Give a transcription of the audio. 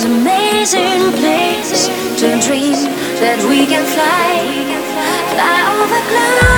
most amazing place to dream that we can fly, fly over clouds.